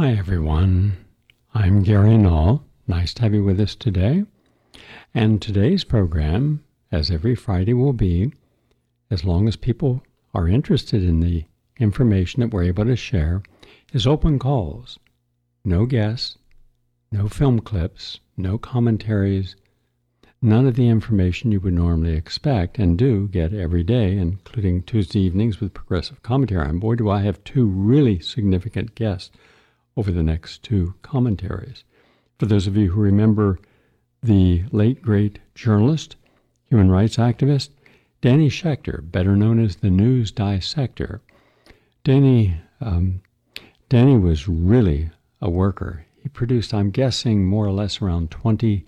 Hi, everyone. I'm Gary Null. Nice to have you with us today. And today's program, as every Friday will be, as long as people are interested in the information that we're able to share, is open calls. No guests, no film clips, no commentaries, none of the information you would normally expect and do get every day, including Tuesday evenings with progressive commentary. And boy, do I have two really significant guests over the next two commentaries. For those of you who remember the late great journalist, human rights activist, Danny Schechter, better known as the news dissector. Danny, um, Danny was really a worker. He produced, I'm guessing, more or less around 20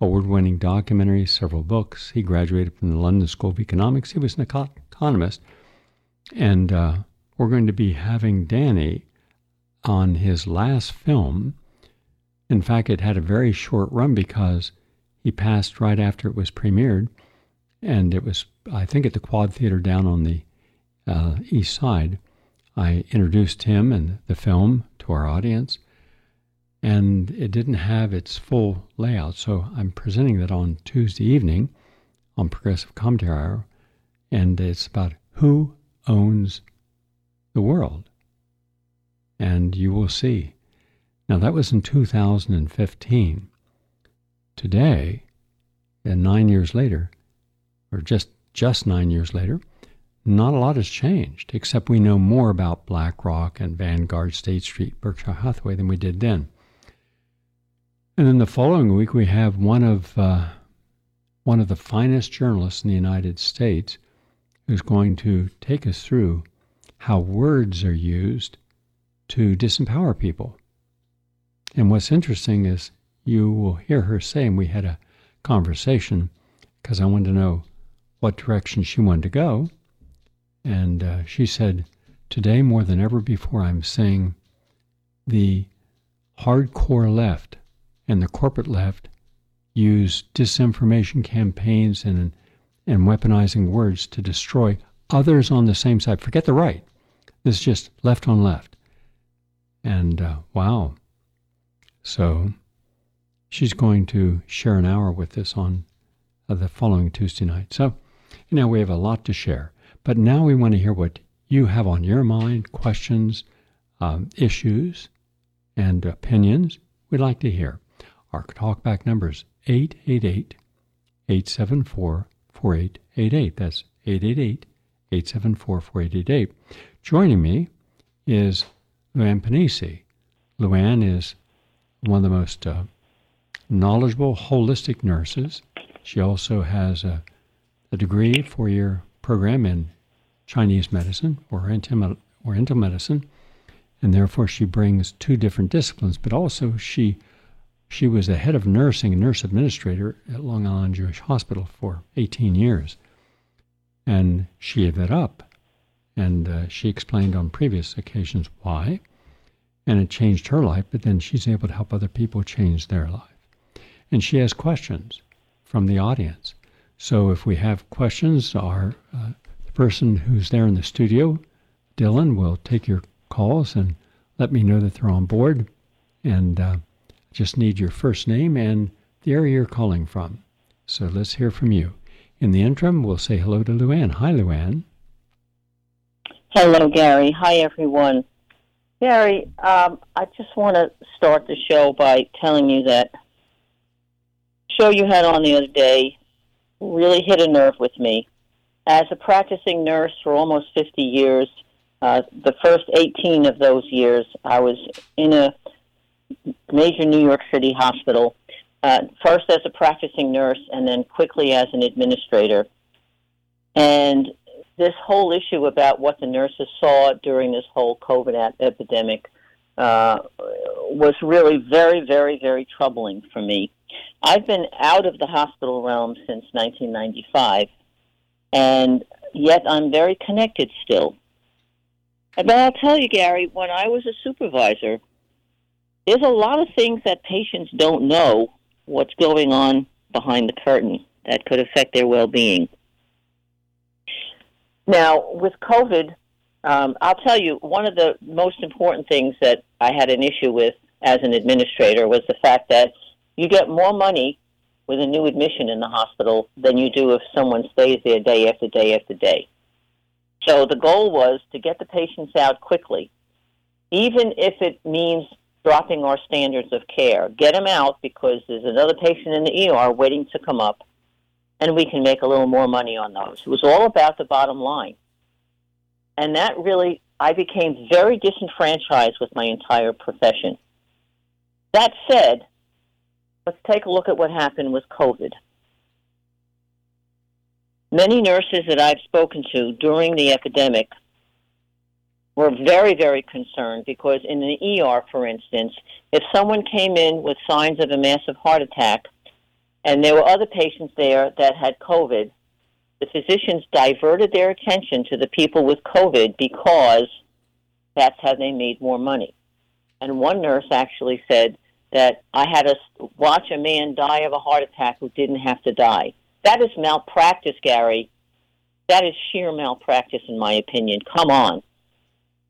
award winning documentaries, several books. He graduated from the London School of Economics. He was an economist. And uh, we're going to be having Danny on his last film. In fact, it had a very short run because he passed right after it was premiered, and it was, I think, at the Quad Theater down on the uh, east side. I introduced him and the film to our audience, and it didn't have its full layout. So I'm presenting that on Tuesday evening on Progressive Commentary Hour, and it's about who owns the world and you will see. Now, that was in 2015. Today, and nine years later, or just, just nine years later, not a lot has changed, except we know more about BlackRock and Vanguard, State Street, Berkshire Hathaway than we did then. And then the following week, we have one of, uh, one of the finest journalists in the United States who's going to take us through how words are used to disempower people. And what's interesting is you will hear her saying we had a conversation because I wanted to know what direction she wanted to go. And uh, she said, Today, more than ever before, I'm saying the hardcore left and the corporate left use disinformation campaigns and, and weaponizing words to destroy others on the same side. Forget the right. This is just left on left. And uh, wow. So she's going to share an hour with us on uh, the following Tuesday night. So, you know, we have a lot to share. But now we want to hear what you have on your mind, questions, um, issues, and opinions. We'd like to hear. Our talkback number is 888 874 4888. That's 888 874 4888. Joining me is Luann Panisi. Luann is one of the most uh, knowledgeable holistic nurses. She also has a, a degree, four year program in Chinese medicine or Oriental medicine, and therefore she brings two different disciplines. But also, she she was the head of nursing and nurse administrator at Long Island Jewish Hospital for 18 years, and she gave that up. And uh, she explained on previous occasions why and it changed her life, but then she's able to help other people change their life. And she has questions from the audience. So if we have questions, our uh, the person who's there in the studio, Dylan, will take your calls and let me know that they're on board. And uh, just need your first name and the area you're calling from. So let's hear from you. In the interim, we'll say hello to Luann. Hi, Luann. Hello, Gary. Hi, everyone. Gary, um, I just want to start the show by telling you that show you had on the other day really hit a nerve with me. As a practicing nurse for almost 50 years, uh, the first 18 of those years, I was in a major New York City hospital, uh, first as a practicing nurse and then quickly as an administrator. And this whole issue about what the nurses saw during this whole COVID epidemic uh, was really very, very, very troubling for me. I've been out of the hospital realm since 1995, and yet I'm very connected still. But I'll tell you, Gary, when I was a supervisor, there's a lot of things that patients don't know what's going on behind the curtain that could affect their well being. Now, with COVID, um, I'll tell you, one of the most important things that I had an issue with as an administrator was the fact that you get more money with a new admission in the hospital than you do if someone stays there day after day after day. So the goal was to get the patients out quickly, even if it means dropping our standards of care. Get them out because there's another patient in the ER waiting to come up, and we can make a little more money on those. It was all about the bottom line. And that really, I became very disenfranchised with my entire profession. That said, let's take a look at what happened with COVID. Many nurses that I've spoken to during the epidemic were very, very concerned because in the ER, for instance, if someone came in with signs of a massive heart attack and there were other patients there that had COVID, the physicians diverted their attention to the people with COVID because that's how they made more money. And one nurse actually said that I had to watch a man die of a heart attack who didn't have to die. That is malpractice, Gary. That is sheer malpractice, in my opinion. Come on.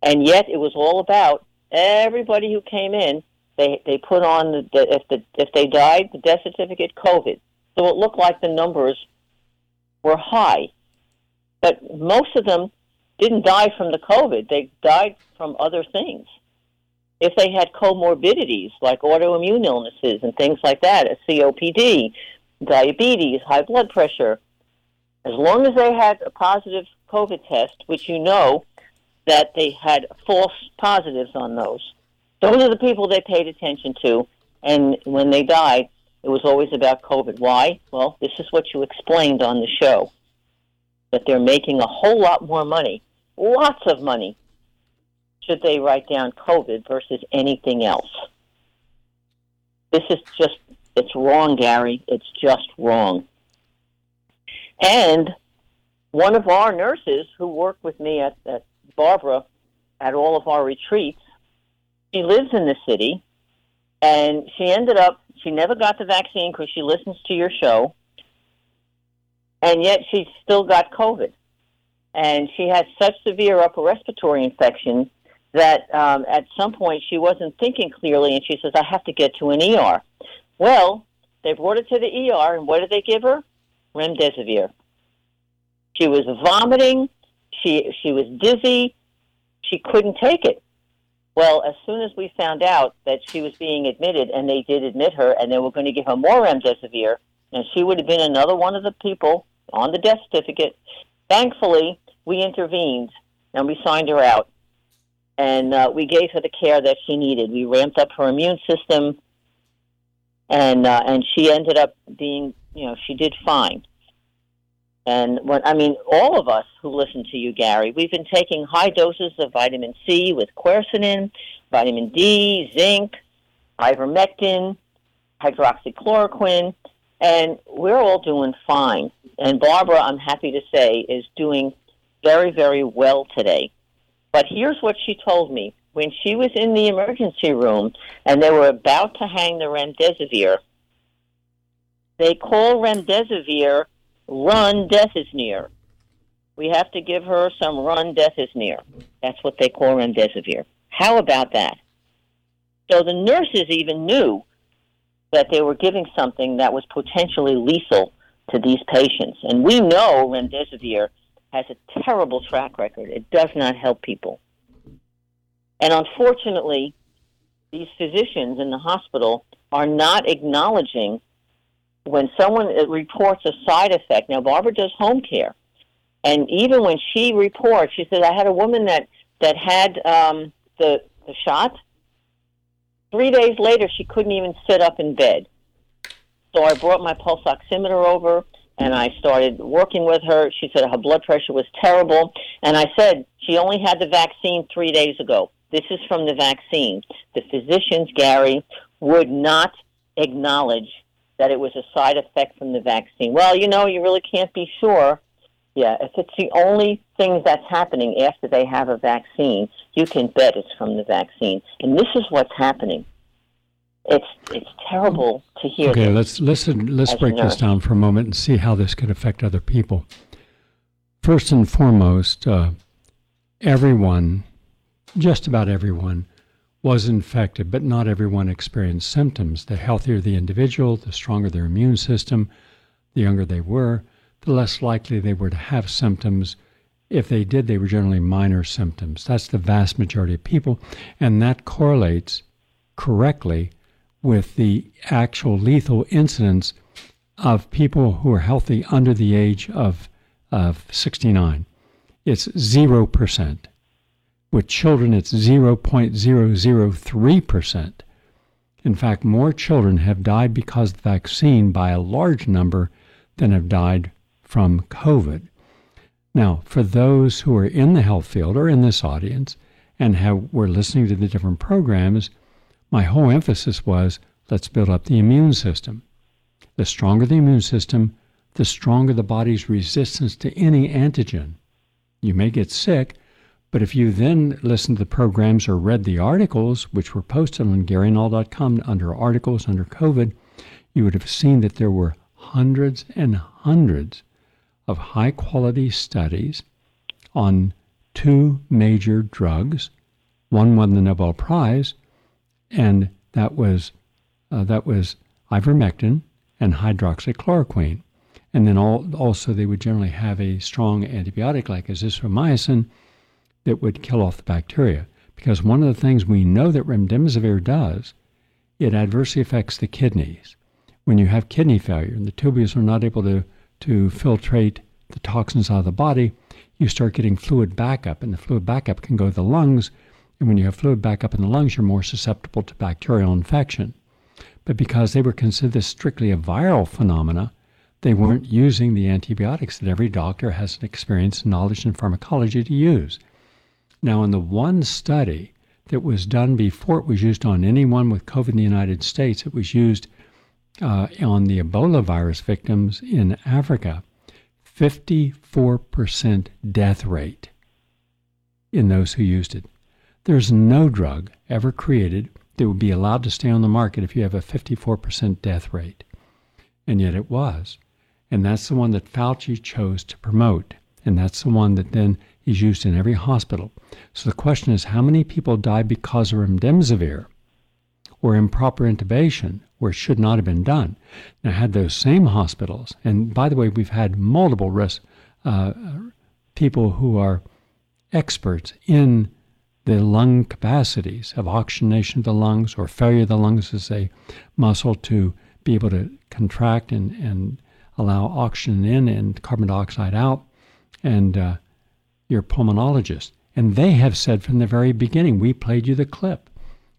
And yet, it was all about everybody who came in. They they put on the, if the if they died, the death certificate COVID. So it looked like the numbers were high, but most of them didn't die from the COVID. They died from other things. If they had comorbidities like autoimmune illnesses and things like that, a COPD, diabetes, high blood pressure, as long as they had a positive COVID test, which you know that they had false positives on those, those are the people they paid attention to. And when they died, it was always about COVID. Why? Well, this is what you explained on the show that they're making a whole lot more money, lots of money, should they write down COVID versus anything else. This is just it's wrong, Gary. It's just wrong. And one of our nurses who worked with me at, at Barbara at all of our retreats, she lives in the city, and she ended up, she never got the vaccine because she listens to your show, and yet she still got COVID. And she had such severe upper respiratory infection that um, at some point she wasn't thinking clearly, and she says, I have to get to an ER. Well, they brought her to the ER, and what did they give her? Remdesivir. She was vomiting. She she was dizzy. She couldn't take it. Well, as soon as we found out that she was being admitted, and they did admit her, and they were going to give her more remdesivir, and she would have been another one of the people on the death certificate. Thankfully, we intervened and we signed her out, and uh, we gave her the care that she needed. We ramped up her immune system and uh, and she ended up being, you know, she did fine. And I mean, all of us who listen to you, Gary, we've been taking high doses of vitamin C with quercetin, vitamin D, zinc, ivermectin, hydroxychloroquine, and we're all doing fine. And Barbara, I'm happy to say, is doing very, very well today. But here's what she told me when she was in the emergency room and they were about to hang the remdesivir, they call remdesivir run death is near. We have to give her some run death is near. That's what they call remdesivir. How about that? So the nurses even knew that they were giving something that was potentially lethal to these patients. And we know remdesivir has a terrible track record. It does not help people. And unfortunately, these physicians in the hospital are not acknowledging when someone reports a side effect. Now, Barbara does home care. And even when she reports, she said, I had a woman that, that had um, the, the shot. Three days later, she couldn't even sit up in bed. So I brought my pulse oximeter over and I started working with her. She said her blood pressure was terrible. And I said, she only had the vaccine three days ago. This is from the vaccine. The physicians, Gary, would not acknowledge that it was a side effect from the vaccine. Well, you know, you really can't be sure. Yeah, if it's the only thing that's happening after they have a vaccine, you can bet it's from the vaccine. And this is what's happening. It's it's terrible to hear. Okay, let's listen. Let's break this down for a moment and see how this could affect other people. First and foremost, uh, everyone, just about everyone, was infected, but not everyone experienced symptoms. The healthier the individual, the stronger their immune system, the younger they were, the less likely they were to have symptoms. If they did, they were generally minor symptoms. That's the vast majority of people, and that correlates correctly with the actual lethal incidence of people who are healthy under the age of, of 69. It's 0%. With children, it's 0.003%. In fact, more children have died because of the vaccine by a large number than have died from COVID. Now, for those who are in the health field or in this audience and have, were listening to the different programs, my whole emphasis was let's build up the immune system. The stronger the immune system, the stronger the body's resistance to any antigen. You may get sick, but if you then listened to the programs or read the articles, which were posted on GaryNull.com under articles under COVID, you would have seen that there were hundreds and hundreds of high quality studies on two major drugs. One won the Nobel Prize, and that was uh, that was ivermectin and hydroxychloroquine. And then all, also they would generally have a strong antibiotic like azithromycin that would kill off the bacteria. Because one of the things we know that remdesivir does, it adversely affects the kidneys. When you have kidney failure and the tubules are not able to, to filtrate the toxins out of the body, you start getting fluid backup, and the fluid backup can go to the lungs. And when you have fluid backup in the lungs, you're more susceptible to bacterial infection. But because they were considered strictly a viral phenomena, they weren't using the antibiotics that every doctor has an experience, knowledge, and pharmacology to use. Now, in the one study that was done before it was used on anyone with COVID in the United States, it was used uh, on the Ebola virus victims in Africa, 54% death rate in those who used it. There's no drug ever created that would be allowed to stay on the market if you have a 54% death rate. And yet it was. And that's the one that Fauci chose to promote. And that's the one that then is used in every hospital. So the question is how many people die because of remdesivir or improper intubation where it should not have been done? Now, had those same hospitals, and by the way, we've had multiple res- uh, people who are experts in the lung capacities of oxygenation of the lungs or failure of the lungs as a muscle to be able to contract and, and allow oxygen in and carbon dioxide out. And uh, your pulmonologist. And they have said from the very beginning, we played you the clip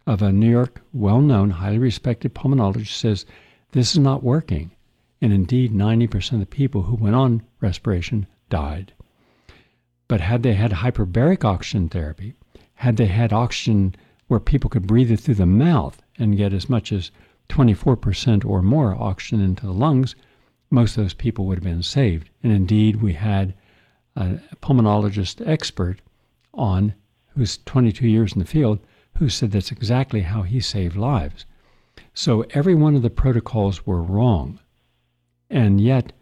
of a New York well known, highly respected pulmonologist says, this is not working. And indeed, 90% of the people who went on respiration died. But had they had hyperbaric oxygen therapy, had they had oxygen where people could breathe it through the mouth and get as much as 24% or more oxygen into the lungs, most of those people would have been saved. And indeed, we had a pulmonologist expert on, who's 22 years in the field, who said that's exactly how he saved lives. So every one of the protocols were wrong. And yet,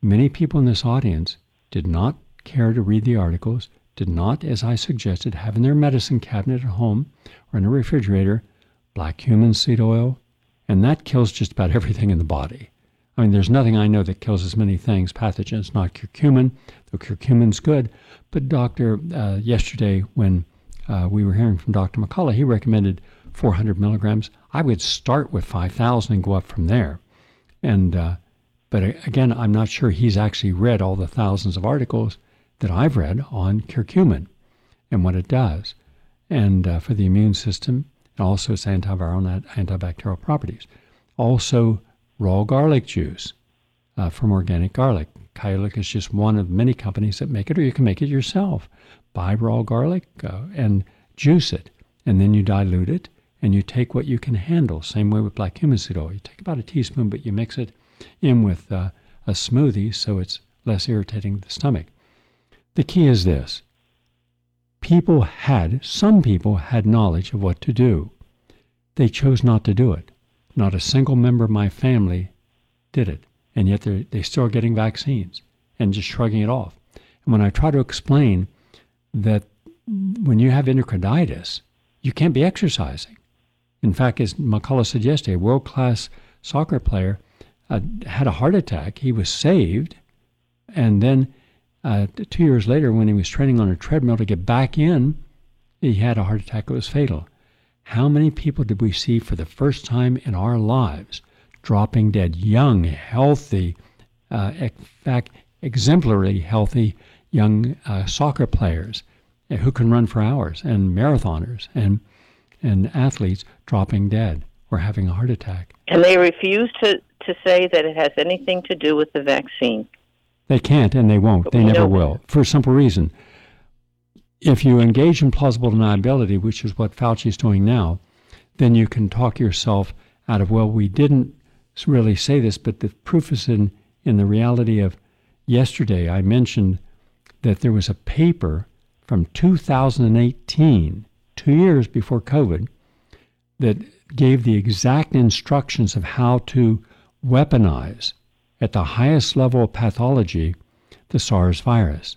many people in this audience did not care to read the articles, did not, as I suggested, have in their medicine cabinet at home or in a refrigerator black cumin seed oil, and that kills just about everything in the body. I mean, there's nothing I know that kills as many things, pathogens, not curcumin, though curcumin's good. But doctor, uh, yesterday when uh, we were hearing from Dr. McCullough, he recommended 400 milligrams. I would start with 5,000 and go up from there. And uh, but again, I'm not sure he's actually read all the thousands of articles that I've read on curcumin and what it does, and uh, for the immune system, and also its antiviral and antibacterial properties. Also, raw garlic juice uh, from organic garlic. Kyolic is just one of many companies that make it, or you can make it yourself. Buy raw garlic uh, and juice it, and then you dilute it, and you take what you can handle. Same way with black cumin seed oil. You take about a teaspoon, but you mix it in with uh, a smoothie so it's less irritating to the stomach. The key is this people had, some people had knowledge of what to do. They chose not to do it. Not a single member of my family did it, and yet they're, still are getting vaccines and just shrugging it off. And when I try to explain that when you have endocarditis, you can't be exercising. In fact, as McCullough said yesterday, a world class soccer player uh, had a heart attack. He was saved. And then uh, two years later, when he was training on a treadmill to get back in, he had a heart attack that was fatal. How many people did we see for the first time in our lives dropping dead? Young, healthy, uh, in fact, exemplary healthy young uh, soccer players who can run for hours, and marathoners, and and athletes dropping dead or having a heart attack. And they refuse to, to say that it has anything to do with the vaccine. They can't and they won't. They never will. For a simple reason. If you engage in plausible deniability, which is what Fauci is doing now, then you can talk yourself out of, well, we didn't really say this, but the proof is in, in the reality of yesterday. I mentioned that there was a paper from 2018 two years before COVID that gave the exact instructions of how to weaponize at the highest level of pathology the SARS virus.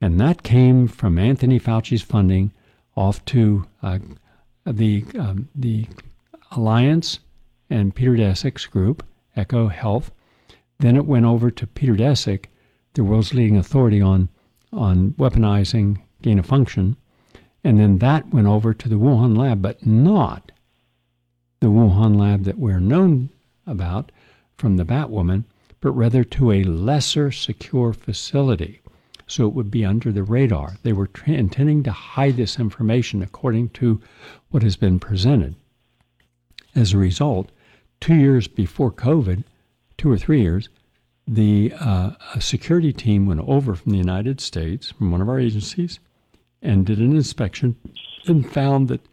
And that came from Anthony Fauci's funding off to uh, the, um, the Alliance and Peter Daszak's group, EcoHealth. Then it went over to Peter Daszak, the world's leading authority on, on weaponizing gain of function. And then that went over to the Wuhan lab, but not the Wuhan lab that we're known about from the Batwoman, but rather to a lesser secure facility. So it would be under the radar. They were tra- intending to hide this information according to what has been presented. As a result, two years before COVID, two or three years, the uh, security team went over from the United States, from one of our agencies, and did an inspection and found that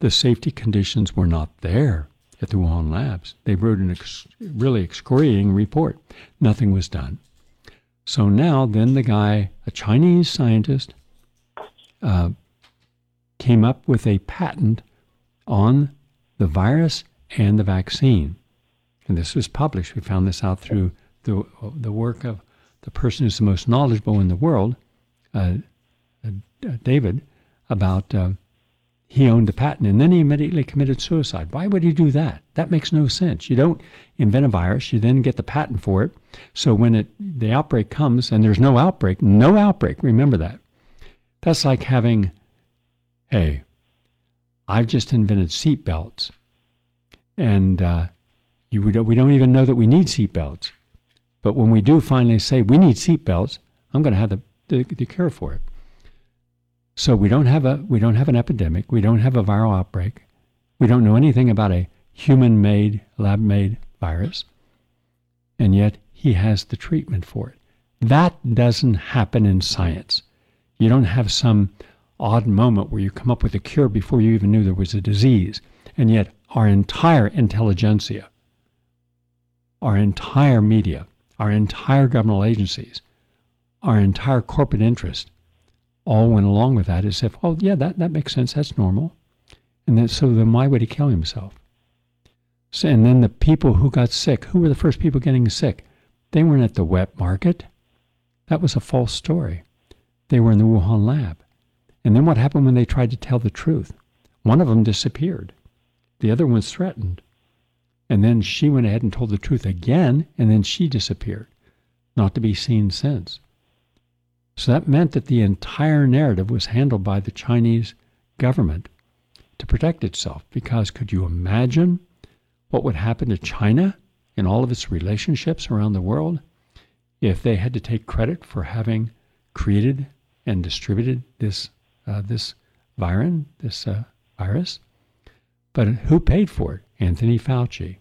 the safety conditions were not there at the Wuhan labs. They wrote an ex- really excoriating report. Nothing was done. So now, then the guy, a Chinese scientist, uh, came up with a patent on the virus and the vaccine. And this was published. We found this out through the, the work of the person who's the most knowledgeable in the world, uh, uh, David about uh, he owned the patent and then he immediately committed suicide. Why would he do that? That makes no sense. You don't invent a virus, you then get the patent for it. So when it the outbreak comes and there's no outbreak, no outbreak, remember that. That's like having, hey, I've just invented seat belts, and uh, you we don't, we don't even know that we need seat belts. But when we do finally say we need seat belts, I'm going to have the, the, the cure for it. So we don't have a we don't have an epidemic. We don't have a viral outbreak. We don't know anything about a human-made, lab-made virus, and yet he has the treatment for it. That doesn't happen in science. You don't have some odd moment where you come up with a cure before you even knew there was a disease. And yet, our entire intelligentsia, our entire media, our entire governmental agencies, our entire corporate interest all went along with that as if, oh, yeah, that, that makes sense. That's normal. And then, so then why would he kill himself? So, and then the people who got sick, who were the first people getting sick? They weren't at the wet market. That was a false story. They were in the Wuhan lab. And then what happened when they tried to tell the truth? One of them disappeared. The other one was threatened. And then she went ahead and told the truth again, and then she disappeared, not to be seen since. So that meant that the entire narrative was handled by the Chinese government to protect itself. Because could you imagine what would happen to China in all of its relationships around the world if they had to take credit for having created and distributed this uh, this virin, this uh, virus? But who paid for it? Anthony Fauci.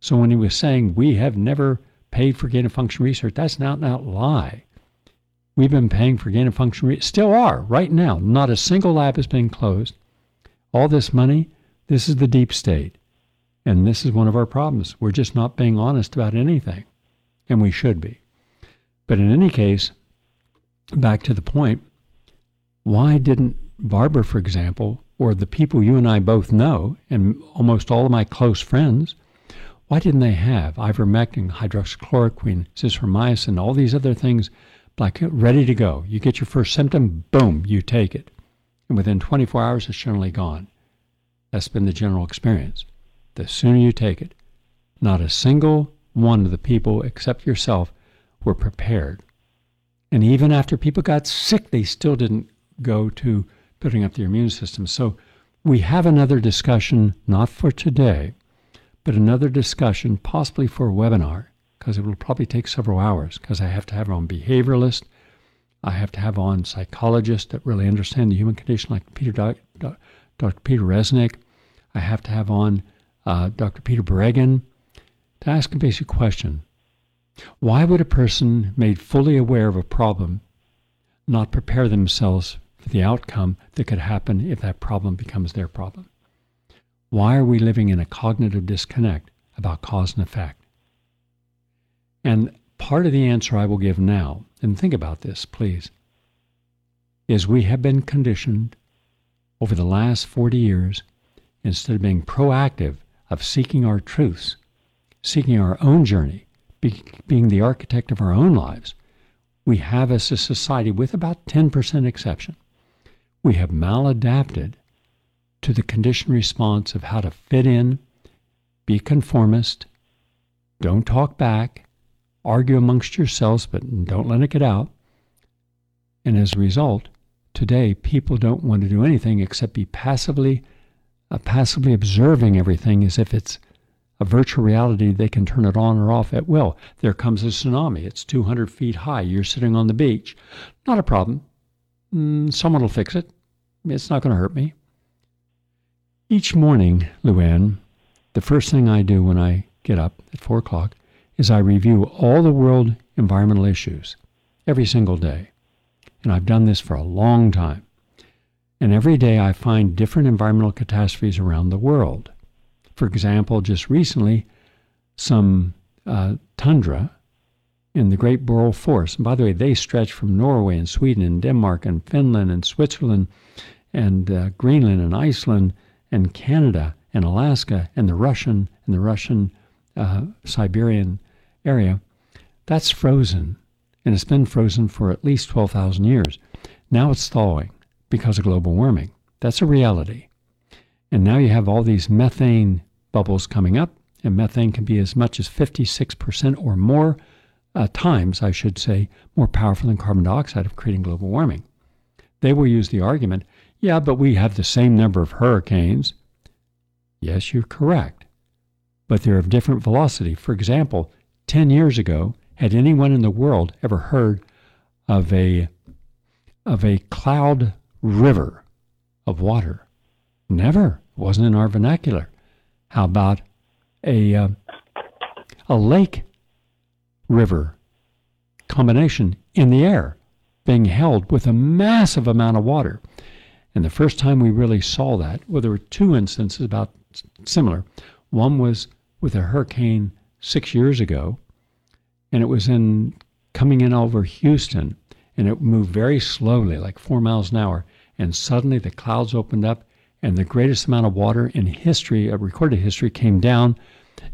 So when he was saying we have never paid for gain of function research, that's an out and out lie. We've been paying for gain of function, re- still are right now. Not a single lab has been closed. All this money, this is the deep state. And this is one of our problems. We're just not being honest about anything. And we should be. But in any case, back to the point, why didn't Barbara, for example, or the people you and I both know, and almost all of my close friends, why didn't they have ivermectin, hydroxychloroquine, zithromycin, all these other things like ready to go. You get your first symptom, boom, you take it. And within 24 hours, it's generally gone. That's been the general experience. The sooner you take it, not a single one of the people except yourself were prepared. And even after people got sick, they still didn't go to building up their immune system. So we have another discussion, not for today, but another discussion, possibly for a webinar, because it will probably take several hours, because I have to have on behavioralists, I have to have on psychologists that really understand the human condition, like Peter Dr. Peter Resnick. I have to have on uh, Dr. Peter Breggin to ask a basic question. Why would a person made fully aware of a problem not prepare themselves for the outcome that could happen if that problem becomes their problem? Why are we living in a cognitive disconnect about cause and effect? And part of the answer I will give now, and think about this, please, is we have been conditioned over the last 40 years, instead of being proactive of seeking our truths, seeking our own journey, be, being the architect of our own lives, we have as a society, with about 10% exception, we have maladapted to the conditioned response of how to fit in, be conformist, don't talk back, argue amongst yourselves, but don't let it get out. And as a result, today people don't want to do anything except be passively, uh, passively observing everything as if it's a virtual reality. They can turn it on or off at will. There comes a tsunami. It's 200 feet high. You're sitting on the beach. Not a problem. Mm, someone will fix it. It's not going to hurt me. Each morning, Luann, the first thing I do when I get up at four o'clock is I review all the world environmental issues every single day. And I've done this for a long time. And every day I find different environmental catastrophes around the world. For example, just recently, some uh, tundra in the Great Boreal Forest. And by the way, they stretch from Norway and Sweden and Denmark and Finland and Switzerland and uh, Greenland and Iceland and Canada and Alaska and the Russian and the Russian uh, Siberian area, that's frozen. And it's been frozen for at least 12,000 years. Now it's thawing because of global warming. That's a reality. And now you have all these methane bubbles coming up, and methane can be as much as 56% or more uh, times, I should say, more powerful than carbon dioxide of creating global warming. They will use the argument yeah, but we have the same number of hurricanes. Yes, you're correct. But they're of different velocity. For example, 10 years ago, had anyone in the world ever heard of a of a cloud river of water? Never. It wasn't in our vernacular. How about a uh, a lake river combination in the air being held with a massive amount of water? And the first time we really saw that, well, there were two instances about similar. One was with a hurricane six years ago, and it was in coming in over Houston, and it moved very slowly, like four miles an hour. And suddenly the clouds opened up, and the greatest amount of water in history, a recorded history, came down,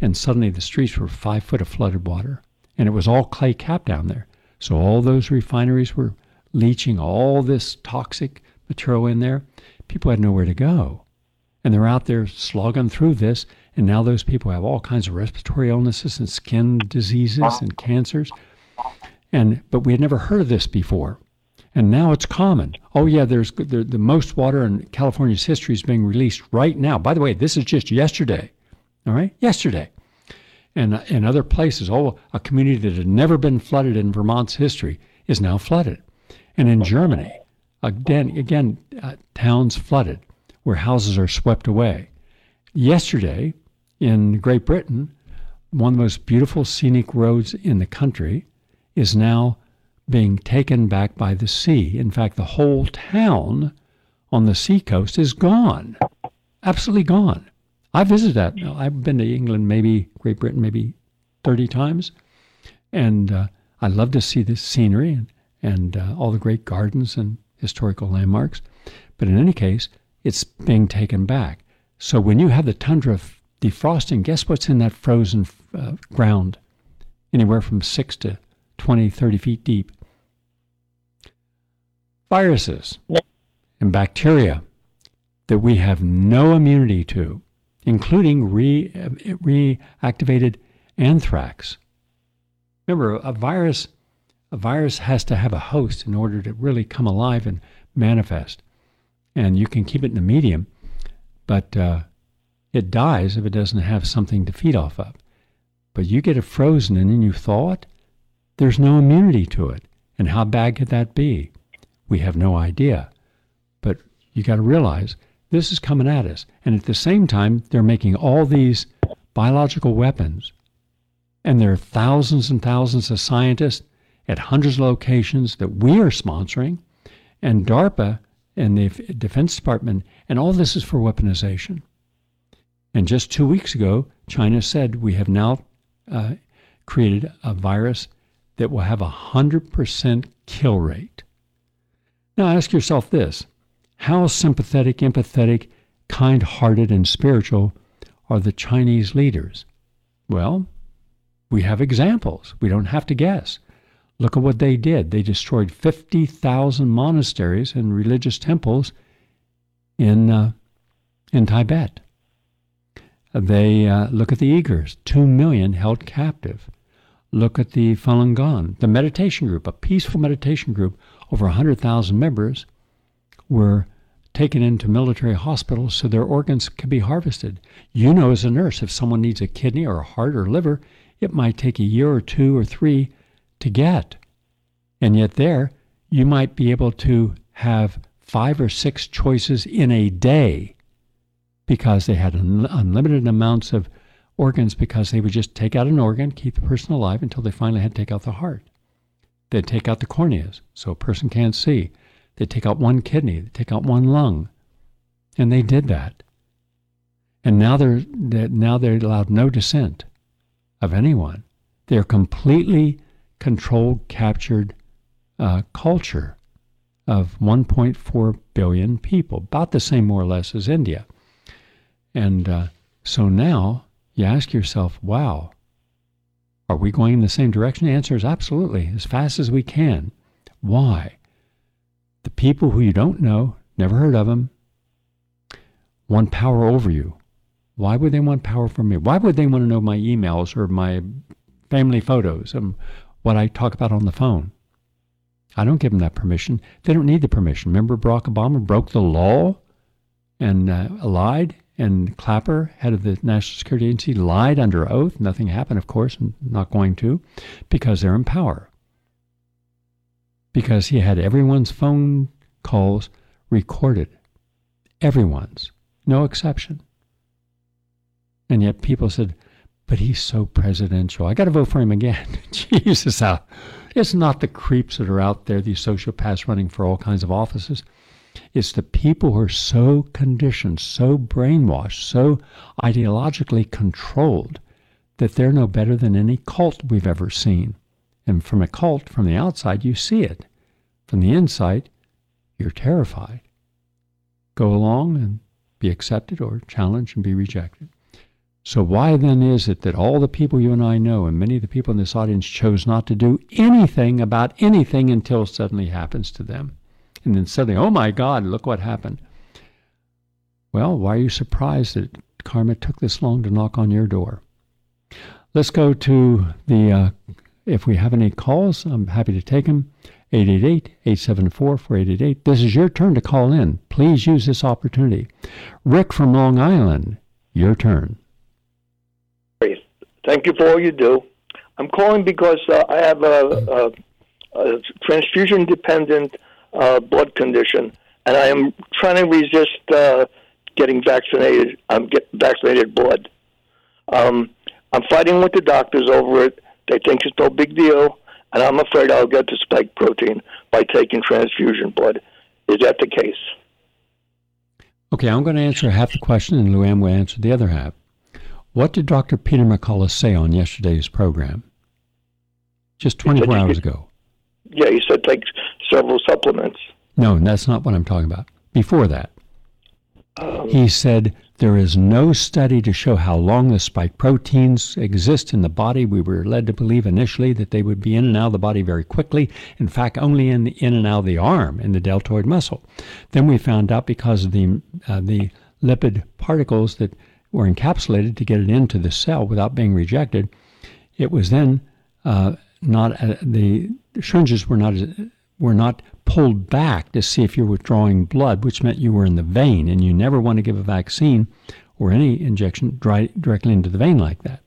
and suddenly the streets were five foot of flooded water. And it was all clay cap down there. So all those refineries were leaching all this toxic material in there, people had nowhere to go. And they're out there slogging through this. And now those people have all kinds of respiratory illnesses and skin diseases and cancers. And but we had never heard of this before. And now it's common. Oh yeah, there's the, the most water in California's history is being released right now. By the way, this is just yesterday. All right, yesterday. And in other places, oh, a community that had never been flooded in Vermont's history is now flooded. And in Germany, Again, again uh, towns flooded where houses are swept away. Yesterday in Great Britain, one of the most beautiful scenic roads in the country is now being taken back by the sea. In fact, the whole town on the seacoast is gone, absolutely gone. I visited that. I've been to England, maybe Great Britain, maybe 30 times. And uh, I love to see the scenery and, and uh, all the great gardens and historical landmarks. But in any case, it's being taken back. So when you have the tundra defrosting, guess what's in that frozen uh, ground? Anywhere from 6 to 20, 30 feet deep. viruses and bacteria that we have no immunity to, including re, reactivated anthrax. Remember, a virus a virus has to have a host in order to really come alive and manifest. And you can keep it in the medium, but uh, it dies if it doesn't have something to feed off of. But you get it frozen and then you thaw it, there's no immunity to it. And how bad could that be? We have no idea. But you got to realize this is coming at us. And at the same time, they're making all these biological weapons. And there are thousands and thousands of scientists at hundreds of locations that we are sponsoring, and DARPA and the Defense Department, and all this is for weaponization. And just two weeks ago, China said we have now uh, created a virus that will have a 100% kill rate. Now ask yourself this how sympathetic, empathetic, kind hearted, and spiritual are the Chinese leaders? Well, we have examples. We don't have to guess. Look at what they did. They destroyed 50,000 monasteries and religious temples in, uh, in Tibet. They uh, look at the Uyghurs, 2 million held captive. Look at the Falun Gong, the meditation group, a peaceful meditation group, over 100,000 members were taken into military hospitals so their organs could be harvested. You know, as a nurse, if someone needs a kidney or a heart or liver, it might take a year or two or three to get. And yet, there, you might be able to have five or six choices in a day because they had un- unlimited amounts of organs because they would just take out an organ, keep the person alive until they finally had to take out the heart. They'd take out the corneas so a person can't see. They'd take out one kidney, they'd take out one lung. And they did that. And now they're, they're now they're allowed no dissent of anyone. They're completely controlled, captured uh, culture of 1.4 billion people, about the same more or less as India. And uh, so now you ask yourself, wow, are we going in the same direction? The answer is absolutely, as fast as we can. Why? The people who you don't know, never heard of them, want power over you. Why would they want power from me? Why would they want to know my emails or my family photos? and what I talk about on the phone. I don't give them that permission. They don't need the permission. Remember, Barack Obama broke the law and uh, lied, and Clapper, head of the National Security Agency, lied under oath. Nothing happened, of course, and not going to, because they're in power. Because he had everyone's phone calls recorded. Everyone's, no exception. And yet people said, but he's so presidential. I got to vote for him again. Jesus, it's not the creeps that are out there, these sociopaths running for all kinds of offices. It's the people who are so conditioned, so brainwashed, so ideologically controlled that they're no better than any cult we've ever seen. And from a cult, from the outside, you see it. From the inside, you're terrified. Go along and be accepted or challenged and be rejected. So, why then is it that all the people you and I know, and many of the people in this audience, chose not to do anything about anything until it suddenly happens to them? And then suddenly, oh my God, look what happened. Well, why are you surprised that karma took this long to knock on your door? Let's go to the, uh, if we have any calls, I'm happy to take them. 888 874 4888. This is your turn to call in. Please use this opportunity. Rick from Long Island, your turn. Thank you for all you do. I'm calling because uh, I have a, a, a transfusion dependent uh, blood condition, and I am trying to resist uh, getting vaccinated. I'm get vaccinated blood. Um, I'm fighting with the doctors over it. They think it's no big deal, and I'm afraid I'll get the spike protein by taking transfusion blood. Is that the case? Okay, I'm going to answer half the question, and Luann will answer the other half. What did Dr. Peter McCullough say on yesterday's program? Just 24 hours ago. Yeah, he said take several supplements. No, that's not what I'm talking about. Before that, um, he said There is no study to show how long the spike proteins exist in the body. We were led to believe initially that they would be in and out of the body very quickly. In fact, only in the, in and out of the arm in the deltoid muscle. Then we found out because of the uh, the lipid particles that were encapsulated to get it into the cell without being rejected. It was then uh, not uh, the syringes were not were not pulled back to see if you're withdrawing blood, which meant you were in the vein, and you never want to give a vaccine or any injection dry, directly into the vein like that,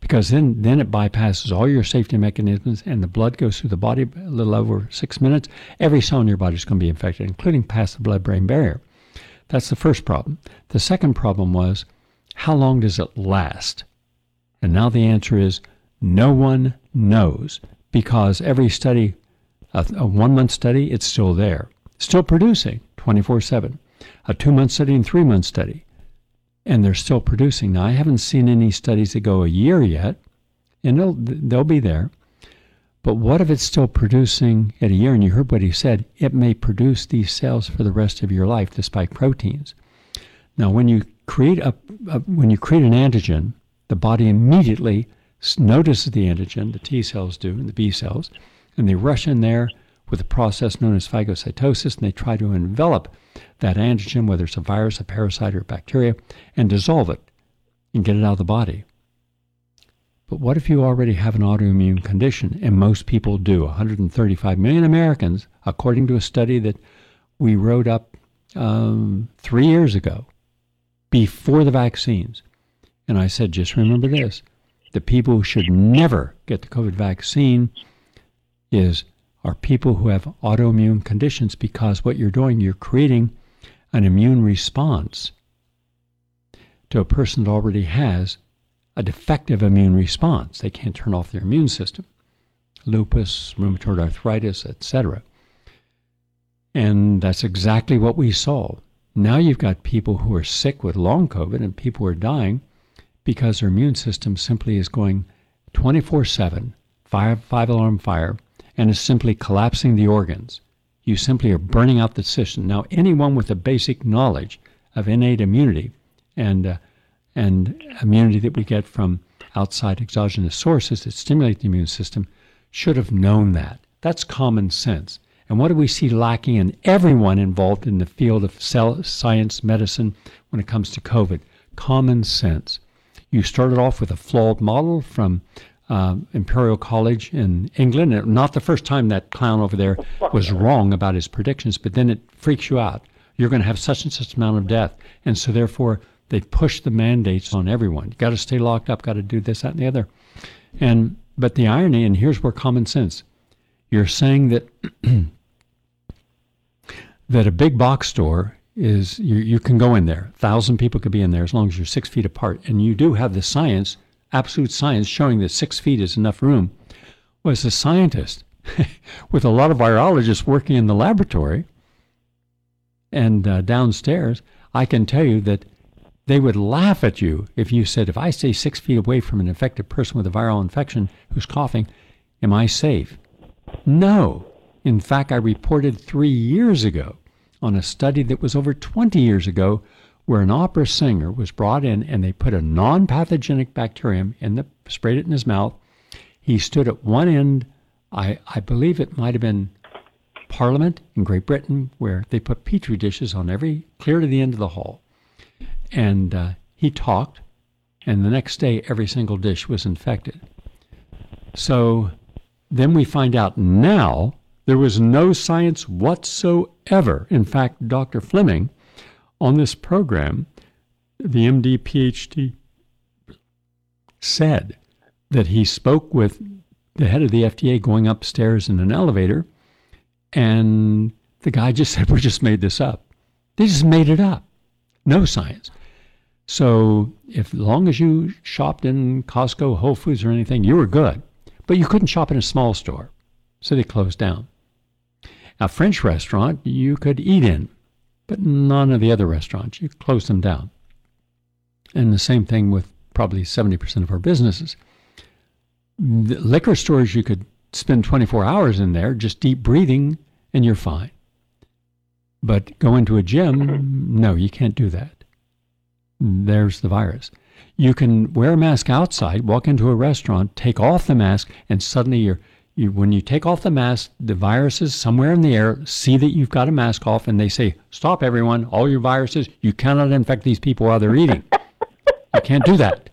because then then it bypasses all your safety mechanisms, and the blood goes through the body a little over six minutes. Every cell in your body is going to be infected, including past the blood-brain barrier. That's the first problem. The second problem was how long does it last? And now the answer is no one knows because every study a, a one month study, it's still there, still producing 24 7. A two month study and three month study, and they're still producing. Now, I haven't seen any studies that go a year yet, and they'll, they'll be there. But what if it's still producing at a year? And you heard what he said it may produce these cells for the rest of your life, the spike proteins. Now, when you create a, a when you create an antigen, the body immediately notices the antigen, the T cells do, and the B cells, and they rush in there with a process known as phagocytosis, and they try to envelop that antigen, whether it's a virus, a parasite, or a bacteria, and dissolve it and get it out of the body. But what if you already have an autoimmune condition? And most people do. 135 million Americans, according to a study that we wrote up um, three years ago, before the vaccines. And I said, just remember this the people who should never get the COVID vaccine is are people who have autoimmune conditions because what you're doing, you're creating an immune response to a person that already has a defective immune response. They can't turn off their immune system. Lupus, rheumatoid arthritis, etc. And that's exactly what we saw. Now you've got people who are sick with long COVID and people who are dying because their immune system simply is going 24 7, five, five alarm fire, and is simply collapsing the organs. You simply are burning out the system. Now, anyone with a basic knowledge of innate immunity and uh, and immunity that we get from outside exogenous sources that stimulate the immune system should have known that. That's common sense. And what do we see lacking in everyone involved in the field of cell science, medicine, when it comes to COVID? Common sense. You started off with a flawed model from uh, Imperial College in England. And not the first time that clown over there was wrong about his predictions, but then it freaks you out. You're going to have such and such amount of death. And so, therefore, they push the mandates on everyone. You got to stay locked up, got to do this, that, and the other. And but the irony, and here's where common sense, you're saying that that a big box store is you, you can go in there. A thousand people could be in there as long as you're six feet apart. And you do have the science absolute science showing that six feet is enough room, was a scientist with a lot of virologists working in the laboratory and uh, downstairs. I can tell you that they would laugh at you if you said, if I stay six feet away from an infected person with a viral infection who's coughing, am I safe? No. In fact, I reported three years ago on a study that was over 20 years ago where an opera singer was brought in and they put a non pathogenic bacterium in the sprayed it in his mouth. He stood at one end, I, I believe it might have been Parliament in Great Britain, where they put petri dishes on every clear to the end of the hall. And uh, he talked, and the next day every single dish was infected. So then we find out now there was no science whatsoever. In fact, Dr. Fleming on this program, the MD PhD said that he spoke with the head of the FDA going upstairs in an elevator, and the guy just said, We just made this up. They just made it up. No science. So, if long as you shopped in Costco, Whole Foods, or anything, you were good. But you couldn't shop in a small store. So they closed down. A French restaurant you could eat in but none of the other restaurants. You close them down. And the same thing with probably 70% of our businesses. The liquor stores, you could spend 24 hours in there just deep breathing and you're fine. But go into a gym, no, you can't do that. there's the virus. You can wear a mask outside, walk into a restaurant, take off the mask, and suddenly you're you, when you take off the mask, the viruses somewhere in the air see that you've got a mask off, and they say, "Stop, everyone! All your viruses! You cannot infect these people while they're eating. you can't do that."